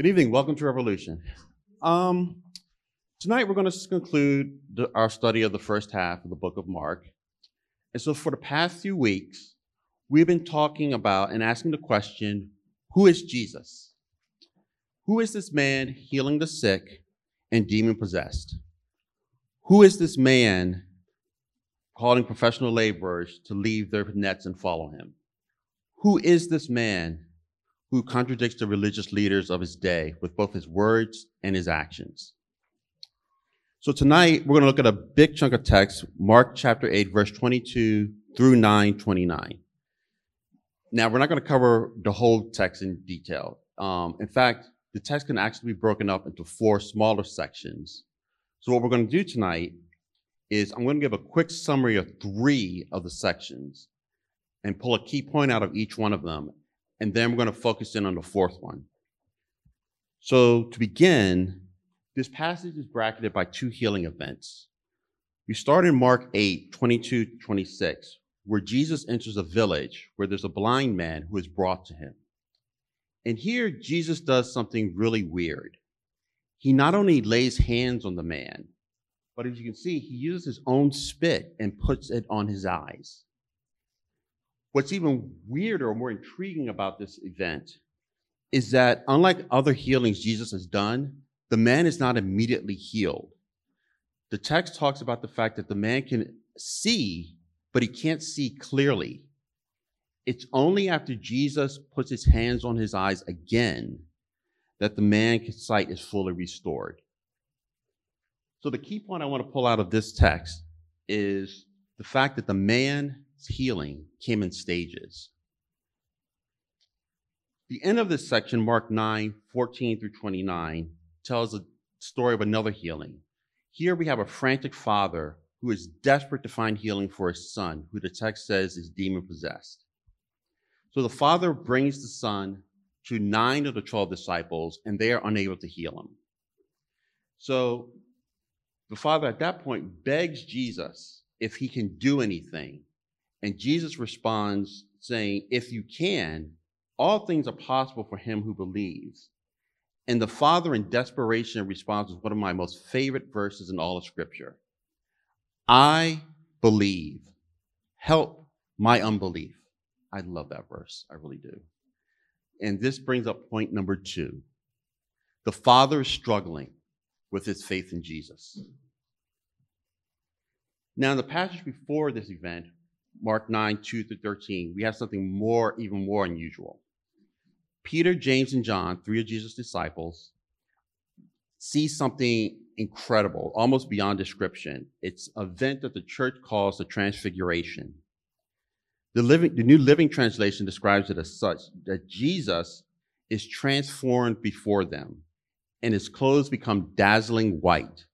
Good evening. Welcome to Revolution. Um, tonight we're going to conclude the, our study of the first half of the book of Mark. And so, for the past few weeks, we've been talking about and asking the question who is Jesus? Who is this man healing the sick and demon possessed? Who is this man calling professional laborers to leave their nets and follow him? Who is this man who contradicts the religious leaders of his day with both his words and his actions? So tonight we're going to look at a big chunk of text, Mark chapter 8, verse 22 through 9, 29. Now, we're not going to cover the whole text in detail. Um, in fact, the text can actually be broken up into four smaller sections. So, what we're going to do tonight is I'm going to give a quick summary of three of the sections and pull a key point out of each one of them. And then we're going to focus in on the fourth one. So, to begin, this passage is bracketed by two healing events. We start in Mark 8, 22 26, where Jesus enters a village where there's a blind man who is brought to him. And here, Jesus does something really weird. He not only lays hands on the man, but as you can see, he uses his own spit and puts it on his eyes. What's even weirder or more intriguing about this event is that, unlike other healings Jesus has done, the man is not immediately healed. The text talks about the fact that the man can see, but he can't see clearly. It's only after Jesus puts his hands on his eyes again that the man's sight is fully restored. So, the key point I want to pull out of this text is the fact that the man's healing came in stages. The end of this section, Mark 9 14 through 29, tells a story of another healing. Here we have a frantic father who is desperate to find healing for his son, who the text says is demon possessed. So the father brings the son to nine of the 12 disciples, and they are unable to heal him. So the father at that point begs Jesus if he can do anything. And Jesus responds saying, If you can, all things are possible for him who believes. And the father, in desperation, responds with one of my most favorite verses in all of Scripture I believe. Help my unbelief. I love that verse. I really do. And this brings up point number two. The father is struggling with his faith in Jesus. Now, in the passage before this event, Mark 9, 2 through 13, we have something more, even more unusual. Peter, James, and John, three of Jesus' disciples, see something incredible, almost beyond description. It's an event that the church calls the Transfiguration. The, living, the New Living Translation describes it as such that Jesus is transformed before them, and his clothes become dazzling white,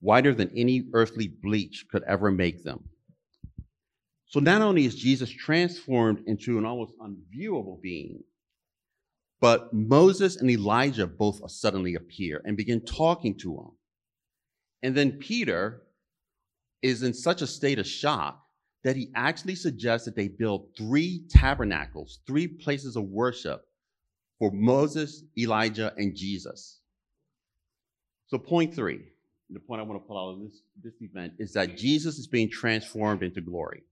whiter than any earthly bleach could ever make them. So not only is Jesus transformed into an almost unviewable being, but Moses and Elijah both suddenly appear and begin talking to him. And then Peter is in such a state of shock that he actually suggests that they build three tabernacles, three places of worship for Moses, Elijah, and Jesus. So, point three, the point I want to pull out of this, this event is that Jesus is being transformed into glory.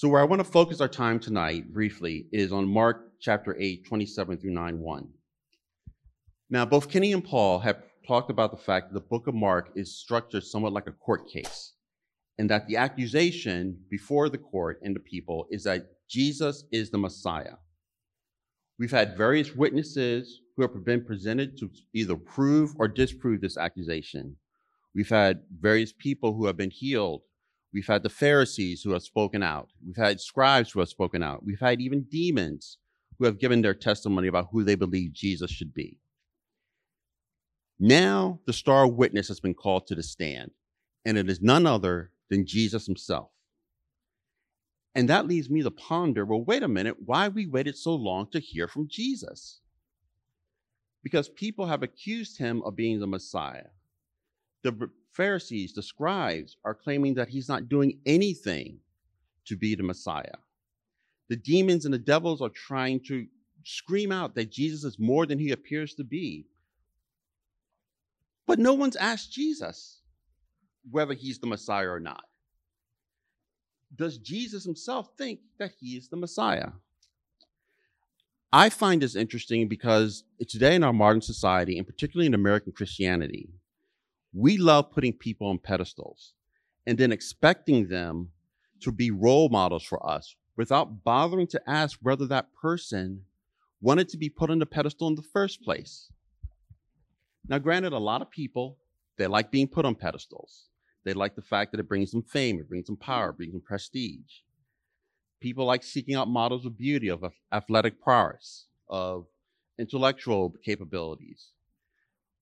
So, where I want to focus our time tonight briefly is on Mark chapter 8, 27 through 9 1. Now, both Kenny and Paul have talked about the fact that the book of Mark is structured somewhat like a court case, and that the accusation before the court and the people is that Jesus is the Messiah. We've had various witnesses who have been presented to either prove or disprove this accusation. We've had various people who have been healed. We've had the Pharisees who have spoken out. We've had scribes who have spoken out. We've had even demons who have given their testimony about who they believe Jesus should be. Now, the star witness has been called to the stand, and it is none other than Jesus himself. And that leaves me to ponder well, wait a minute, why we waited so long to hear from Jesus? Because people have accused him of being the Messiah. The Pharisees, the scribes, are claiming that he's not doing anything to be the Messiah. The demons and the devils are trying to scream out that Jesus is more than he appears to be. But no one's asked Jesus whether he's the Messiah or not. Does Jesus himself think that he is the Messiah? I find this interesting because today in our modern society, and particularly in American Christianity, we love putting people on pedestals and then expecting them to be role models for us without bothering to ask whether that person wanted to be put on the pedestal in the first place. Now, granted, a lot of people, they like being put on pedestals. They like the fact that it brings them fame, it brings them power, it brings them prestige. People like seeking out models of beauty, of athletic prowess, of intellectual capabilities.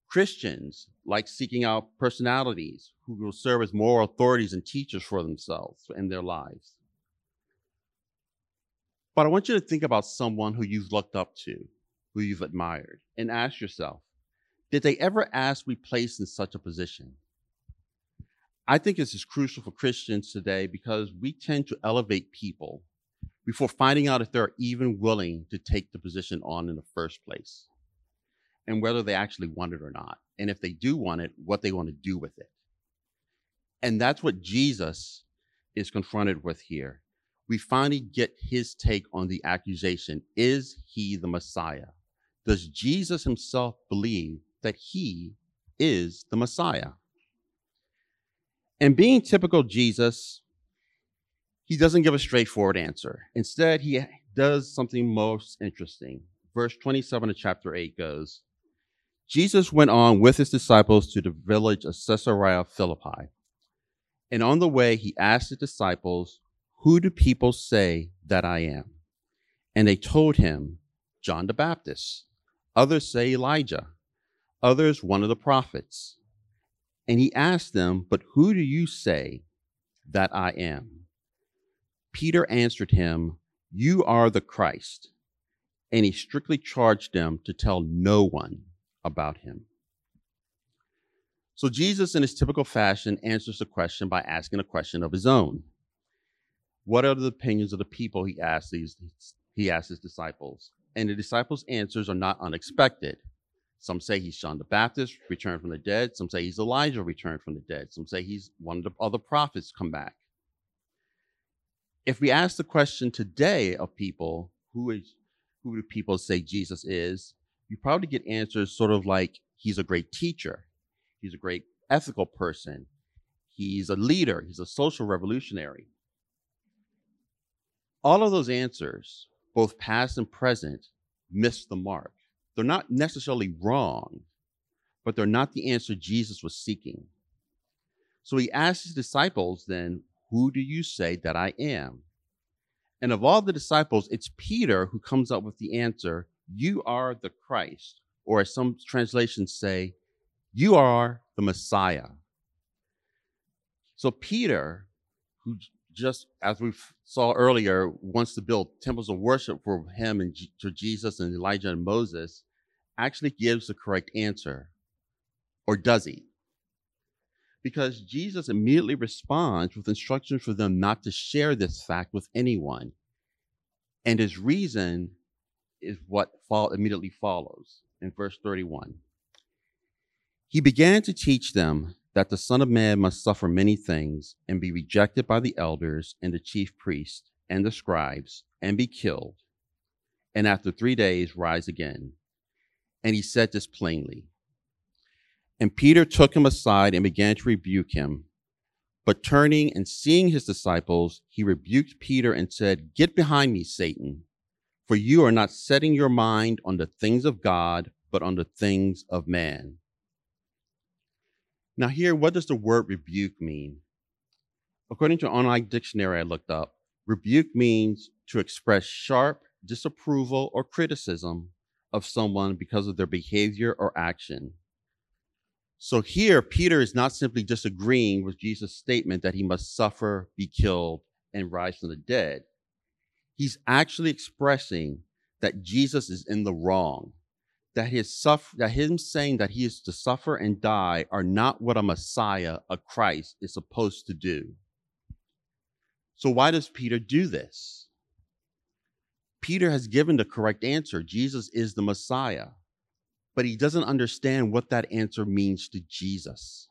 Christians like seeking out personalities who will serve as moral authorities and teachers for themselves and their lives. But I want you to think about someone who you've looked up to, who you've admired, and ask yourself did they ever ask to be placed in such a position? I think this is crucial for Christians today because we tend to elevate people before finding out if they're even willing to take the position on in the first place and whether they actually want it or not. And if they do want it, what they want to do with it. And that's what Jesus is confronted with here. We finally get his take on the accusation Is he the Messiah? Does Jesus himself believe that he is the Messiah? And being typical Jesus, he doesn't give a straightforward answer. Instead, he does something most interesting. Verse 27 of chapter 8 goes Jesus went on with his disciples to the village of Caesarea Philippi. And on the way, he asked the disciples, Who do people say that I am? And they told him, John the Baptist. Others say Elijah. Others, one of the prophets. And he asked them, But who do you say that I am? Peter answered him, You are the Christ. And he strictly charged them to tell no one about him. So Jesus, in his typical fashion, answers the question by asking a question of his own. What are the opinions of the people? He asks these. He asks his disciples, and the disciples' answers are not unexpected. Some say he's John the Baptist, returned from the dead. Some say he's Elijah, returned from the dead. Some say he's one of the other prophets come back. If we ask the question today of people, who is who do people say Jesus is? You probably get answers sort of like he's a great teacher, he's a great ethical person, he's a leader, he's a social revolutionary. All of those answers, both past and present, miss the mark. They're not necessarily wrong, but they're not the answer Jesus was seeking. So he asked his disciples then, Who do you say that I am? And of all the disciples, it's Peter who comes up with the answer, You are the Christ. Or as some translations say, You are the Messiah. So Peter, who just as we saw earlier, wants to build temples of worship for him and to Jesus and Elijah and Moses, actually gives the correct answer, or does he? Because Jesus immediately responds with instructions for them not to share this fact with anyone. And his reason is what immediately follows in verse 31. He began to teach them that the Son of Man must suffer many things and be rejected by the elders and the chief priests and the scribes and be killed, and after three days rise again and he said this plainly. And Peter took him aside and began to rebuke him. But turning and seeing his disciples, he rebuked Peter and said, Get behind me, Satan, for you are not setting your mind on the things of God, but on the things of man. Now, here, what does the word rebuke mean? According to an online dictionary I looked up, rebuke means to express sharp disapproval or criticism of someone because of their behavior or action. So here, Peter is not simply disagreeing with Jesus' statement that he must suffer, be killed, and rise from the dead. He's actually expressing that Jesus is in the wrong, that his suffer, that him saying that he is to suffer and die are not what a Messiah, a Christ, is supposed to do. So why does Peter do this? Peter has given the correct answer Jesus is the Messiah, but he doesn't understand what that answer means to Jesus.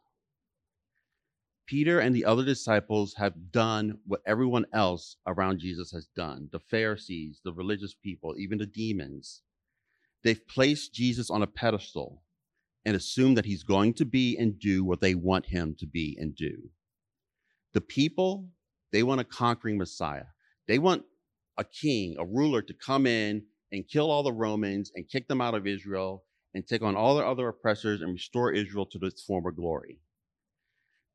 Peter and the other disciples have done what everyone else around Jesus has done the Pharisees, the religious people, even the demons. They've placed Jesus on a pedestal and assume that he's going to be and do what they want him to be and do. The people, they want a conquering Messiah. They want a king, a ruler to come in and kill all the Romans and kick them out of Israel and take on all their other oppressors and restore Israel to its former glory.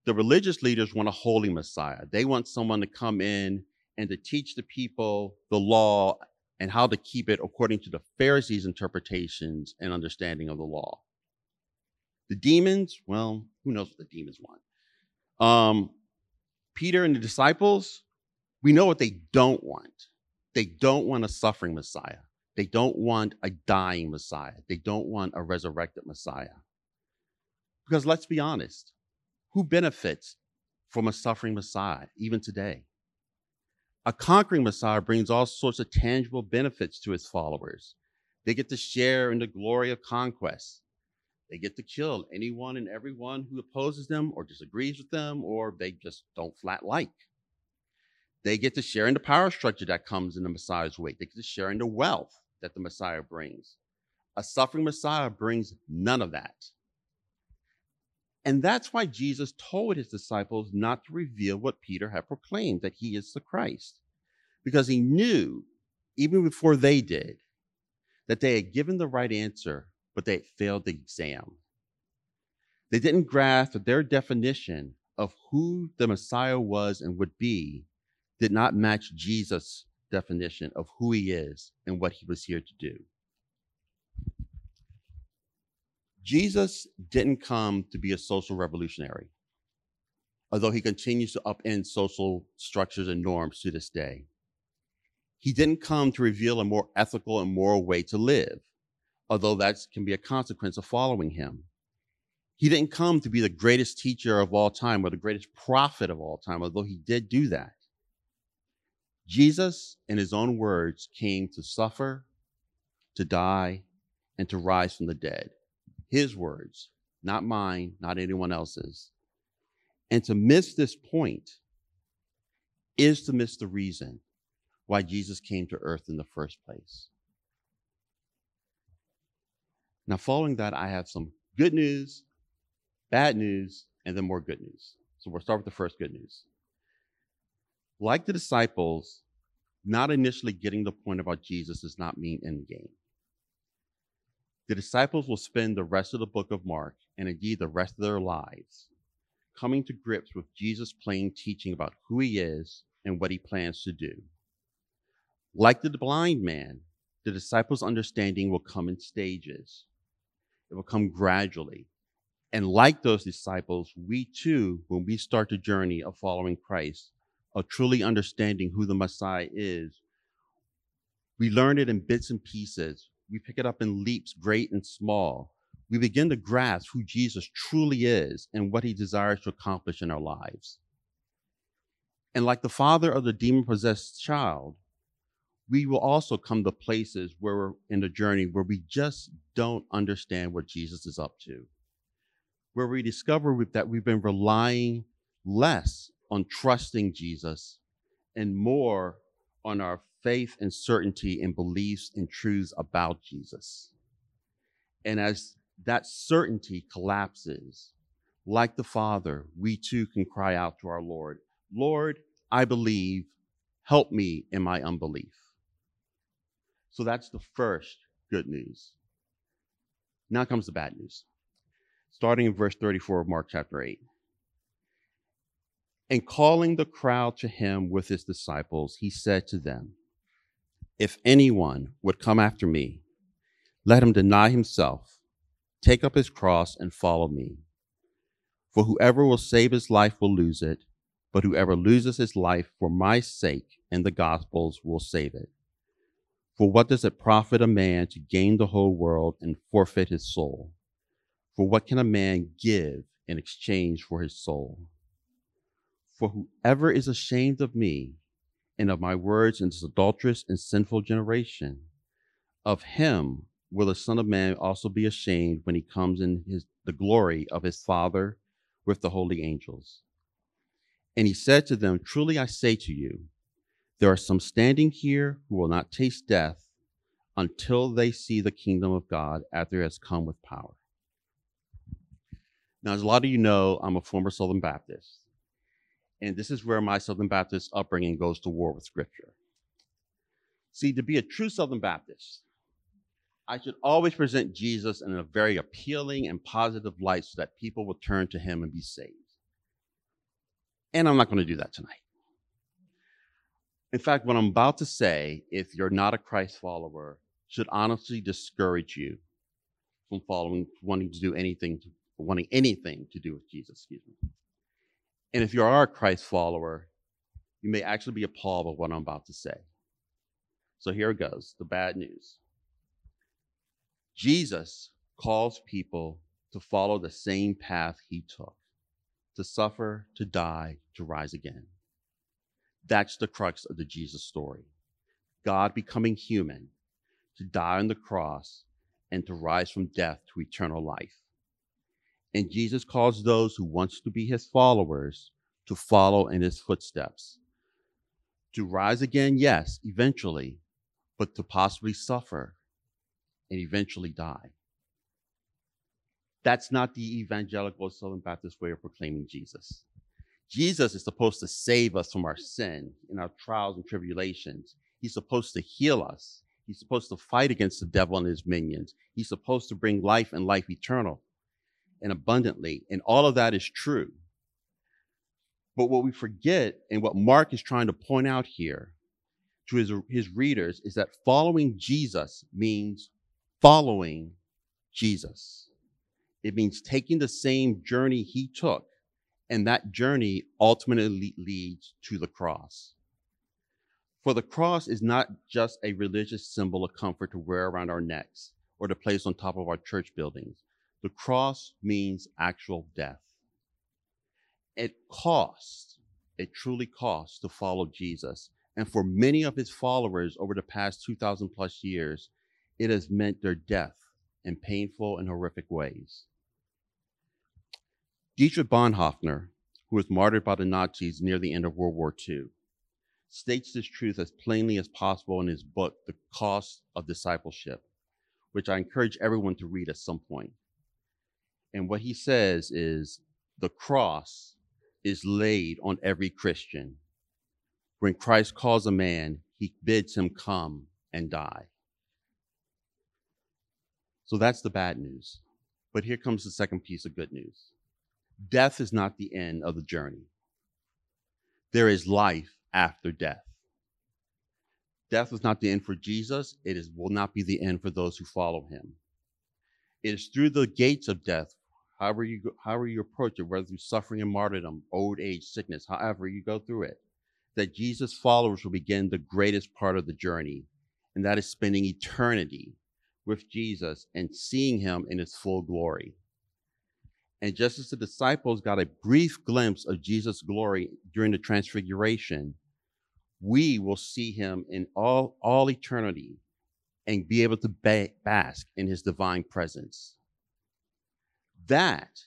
The religious leaders want a holy Messiah. They want someone to come in and to teach the people the law and how to keep it according to the Pharisees' interpretations and understanding of the law. The demons, well, who knows what the demons want? Um, Peter and the disciples, we know what they don't want. They don't want a suffering Messiah. They don't want a dying Messiah. They don't want a resurrected Messiah. Because let's be honest, who benefits from a suffering Messiah even today? A conquering Messiah brings all sorts of tangible benefits to his followers. They get to share in the glory of conquest. They get to kill anyone and everyone who opposes them or disagrees with them or they just don't flat like. They get to share in the power structure that comes in the Messiah's wake. They get to share in the wealth that the Messiah brings. A suffering Messiah brings none of that. And that's why Jesus told his disciples not to reveal what Peter had proclaimed that he is the Christ, because he knew, even before they did, that they had given the right answer, but they had failed the exam. They didn't grasp that their definition of who the Messiah was and would be did not match Jesus' definition of who he is and what he was here to do. Jesus didn't come to be a social revolutionary, although he continues to upend social structures and norms to this day. He didn't come to reveal a more ethical and moral way to live, although that can be a consequence of following him. He didn't come to be the greatest teacher of all time or the greatest prophet of all time, although he did do that. Jesus, in his own words, came to suffer, to die, and to rise from the dead. His words, not mine, not anyone else's. And to miss this point is to miss the reason why Jesus came to earth in the first place. Now, following that, I have some good news, bad news, and then more good news. So we'll start with the first good news like the disciples, not initially getting the point about Jesus does not mean end game. The disciples will spend the rest of the book of Mark, and indeed the rest of their lives, coming to grips with Jesus' plain teaching about who he is and what he plans to do. Like the blind man, the disciples' understanding will come in stages. It will come gradually. And like those disciples, we too, when we start the journey of following Christ, of truly understanding who the Messiah is, we learn it in bits and pieces. We pick it up in leaps, great and small. We begin to grasp who Jesus truly is and what he desires to accomplish in our lives. And like the father of the demon possessed child, we will also come to places where we're in the journey where we just don't understand what Jesus is up to, where we discover that we've been relying less on trusting Jesus and more on our faith and certainty and beliefs and truths about Jesus. And as that certainty collapses, like the Father, we too can cry out to our Lord, Lord, I believe, help me in my unbelief. So that's the first good news. Now comes the bad news. Starting in verse 34 of Mark chapter 8. And calling the crowd to him with his disciples, he said to them, If anyone would come after me, let him deny himself, take up his cross, and follow me. For whoever will save his life will lose it, but whoever loses his life for my sake and the gospel's will save it. For what does it profit a man to gain the whole world and forfeit his soul? For what can a man give in exchange for his soul? For whoever is ashamed of me and of my words in this adulterous and sinful generation. Of him will the Son of Man also be ashamed when he comes in his, the glory of his Father with the holy angels. And he said to them, Truly I say to you, there are some standing here who will not taste death until they see the kingdom of God after it has come with power. Now, as a lot of you know, I'm a former Southern Baptist. And this is where my Southern Baptist upbringing goes to war with Scripture. See, to be a true Southern Baptist, I should always present Jesus in a very appealing and positive light so that people will turn to him and be saved. And I'm not going to do that tonight. In fact, what I'm about to say, if you're not a Christ follower, should honestly discourage you from following, wanting to do anything, wanting anything to do with Jesus. Excuse me. And if you are a Christ follower, you may actually be appalled by what I'm about to say. So here it goes the bad news. Jesus calls people to follow the same path he took to suffer, to die, to rise again. That's the crux of the Jesus story. God becoming human to die on the cross and to rise from death to eternal life. And Jesus calls those who wants to be his followers to follow in his footsteps. To rise again, yes, eventually, but to possibly suffer and eventually die. That's not the evangelical Southern Baptist way of proclaiming Jesus. Jesus is supposed to save us from our sin and our trials and tribulations. He's supposed to heal us. He's supposed to fight against the devil and his minions. He's supposed to bring life and life eternal and abundantly. And all of that is true. But what we forget and what Mark is trying to point out here to his, his readers is that following Jesus means following Jesus. It means taking the same journey he took, and that journey ultimately leads to the cross. For the cross is not just a religious symbol of comfort to wear around our necks or to place on top of our church buildings. The cross means actual death. It costs, it truly costs to follow Jesus. And for many of his followers over the past 2,000 plus years, it has meant their death in painful and horrific ways. Dietrich Bonhoeffer, who was martyred by the Nazis near the end of World War II, states this truth as plainly as possible in his book, The Cost of Discipleship, which I encourage everyone to read at some point. And what he says is the cross is laid on every Christian. When Christ calls a man, he bids him come and die. So that's the bad news. But here comes the second piece of good news death is not the end of the journey, there is life after death. Death was not the end for Jesus, it is, will not be the end for those who follow him. It is through the gates of death, however you, however you approach it, whether through suffering and martyrdom, old age, sickness, however you go through it, that Jesus' followers will begin the greatest part of the journey, and that is spending eternity with Jesus and seeing him in his full glory. And just as the disciples got a brief glimpse of Jesus' glory during the transfiguration, we will see him in all, all eternity and be able to ba- bask in his divine presence. That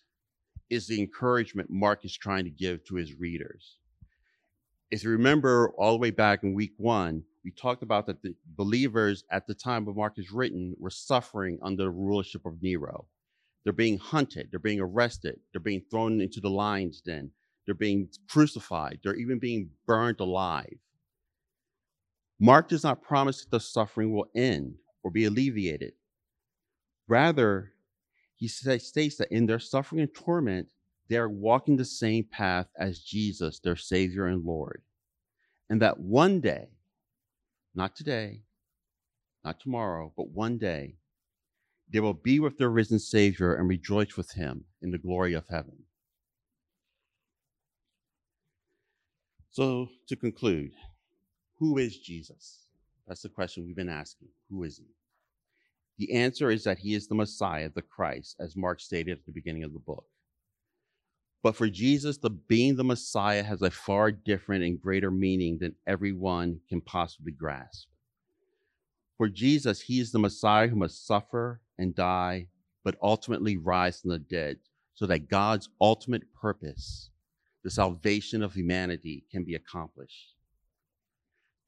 is the encouragement Mark is trying to give to his readers. If you remember all the way back in week one, we talked about that the believers at the time of Mark is written were suffering under the rulership of Nero. They're being hunted, they're being arrested, they're being thrown into the lion's den, they're being crucified, they're even being burned alive. Mark does not promise that the suffering will end or be alleviated. Rather, he states that in their suffering and torment, they are walking the same path as Jesus, their Savior and Lord. And that one day, not today, not tomorrow, but one day, they will be with their risen Savior and rejoice with him in the glory of heaven. So, to conclude, who is Jesus? That's the question we've been asking. Who is he? The answer is that he is the Messiah, the Christ, as Mark stated at the beginning of the book. But for Jesus, the being the Messiah has a far different and greater meaning than everyone can possibly grasp. For Jesus, he is the Messiah who must suffer and die, but ultimately rise from the dead, so that God's ultimate purpose, the salvation of humanity, can be accomplished.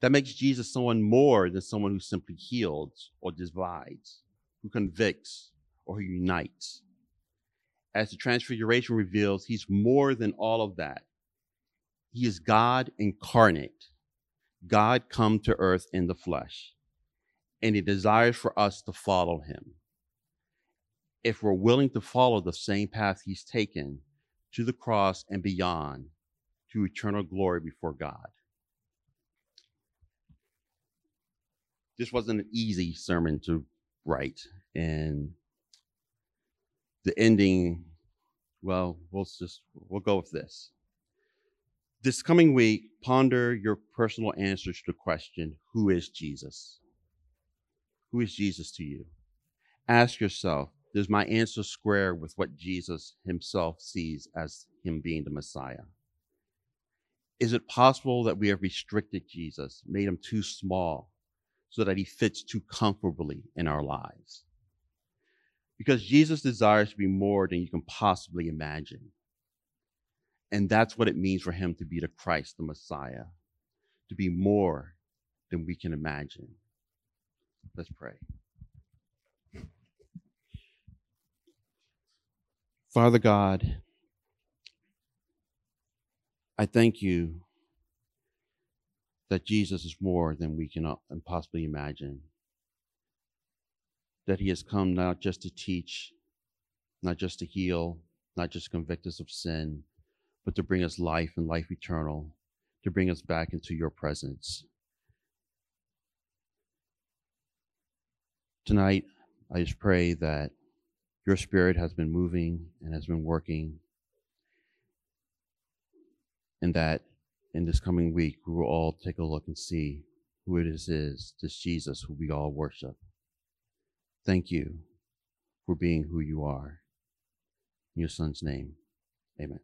That makes Jesus someone more than someone who simply heals or divides, who convicts or who unites as the Transfiguration reveals, he's more than all of that. He is God incarnate, God come to earth in the flesh, and he desires for us to follow him. If we're willing to follow the same path he's taken to the cross and beyond to eternal glory before God. This wasn't an easy sermon to write, and the ending, well, we'll just we'll go with this. This coming week, ponder your personal answers to the question, who is Jesus? Who is Jesus to you? Ask yourself, does my answer square with what Jesus himself sees as him being the Messiah? Is it possible that we have restricted Jesus, made him too small, so that he fits too comfortably in our lives? Because Jesus desires to be more than you can possibly imagine. And that's what it means for him to be the Christ, the Messiah, to be more than we can imagine. Let's pray. Father God, I thank you that Jesus is more than we can uh, possibly imagine that he has come not just to teach, not just to heal, not just to convict us of sin, but to bring us life and life eternal, to bring us back into your presence. Tonight, I just pray that your spirit has been moving and has been working, and that in this coming week, we will all take a look and see who it is, is this Jesus who we all worship. Thank you for being who you are. In your son's name, amen.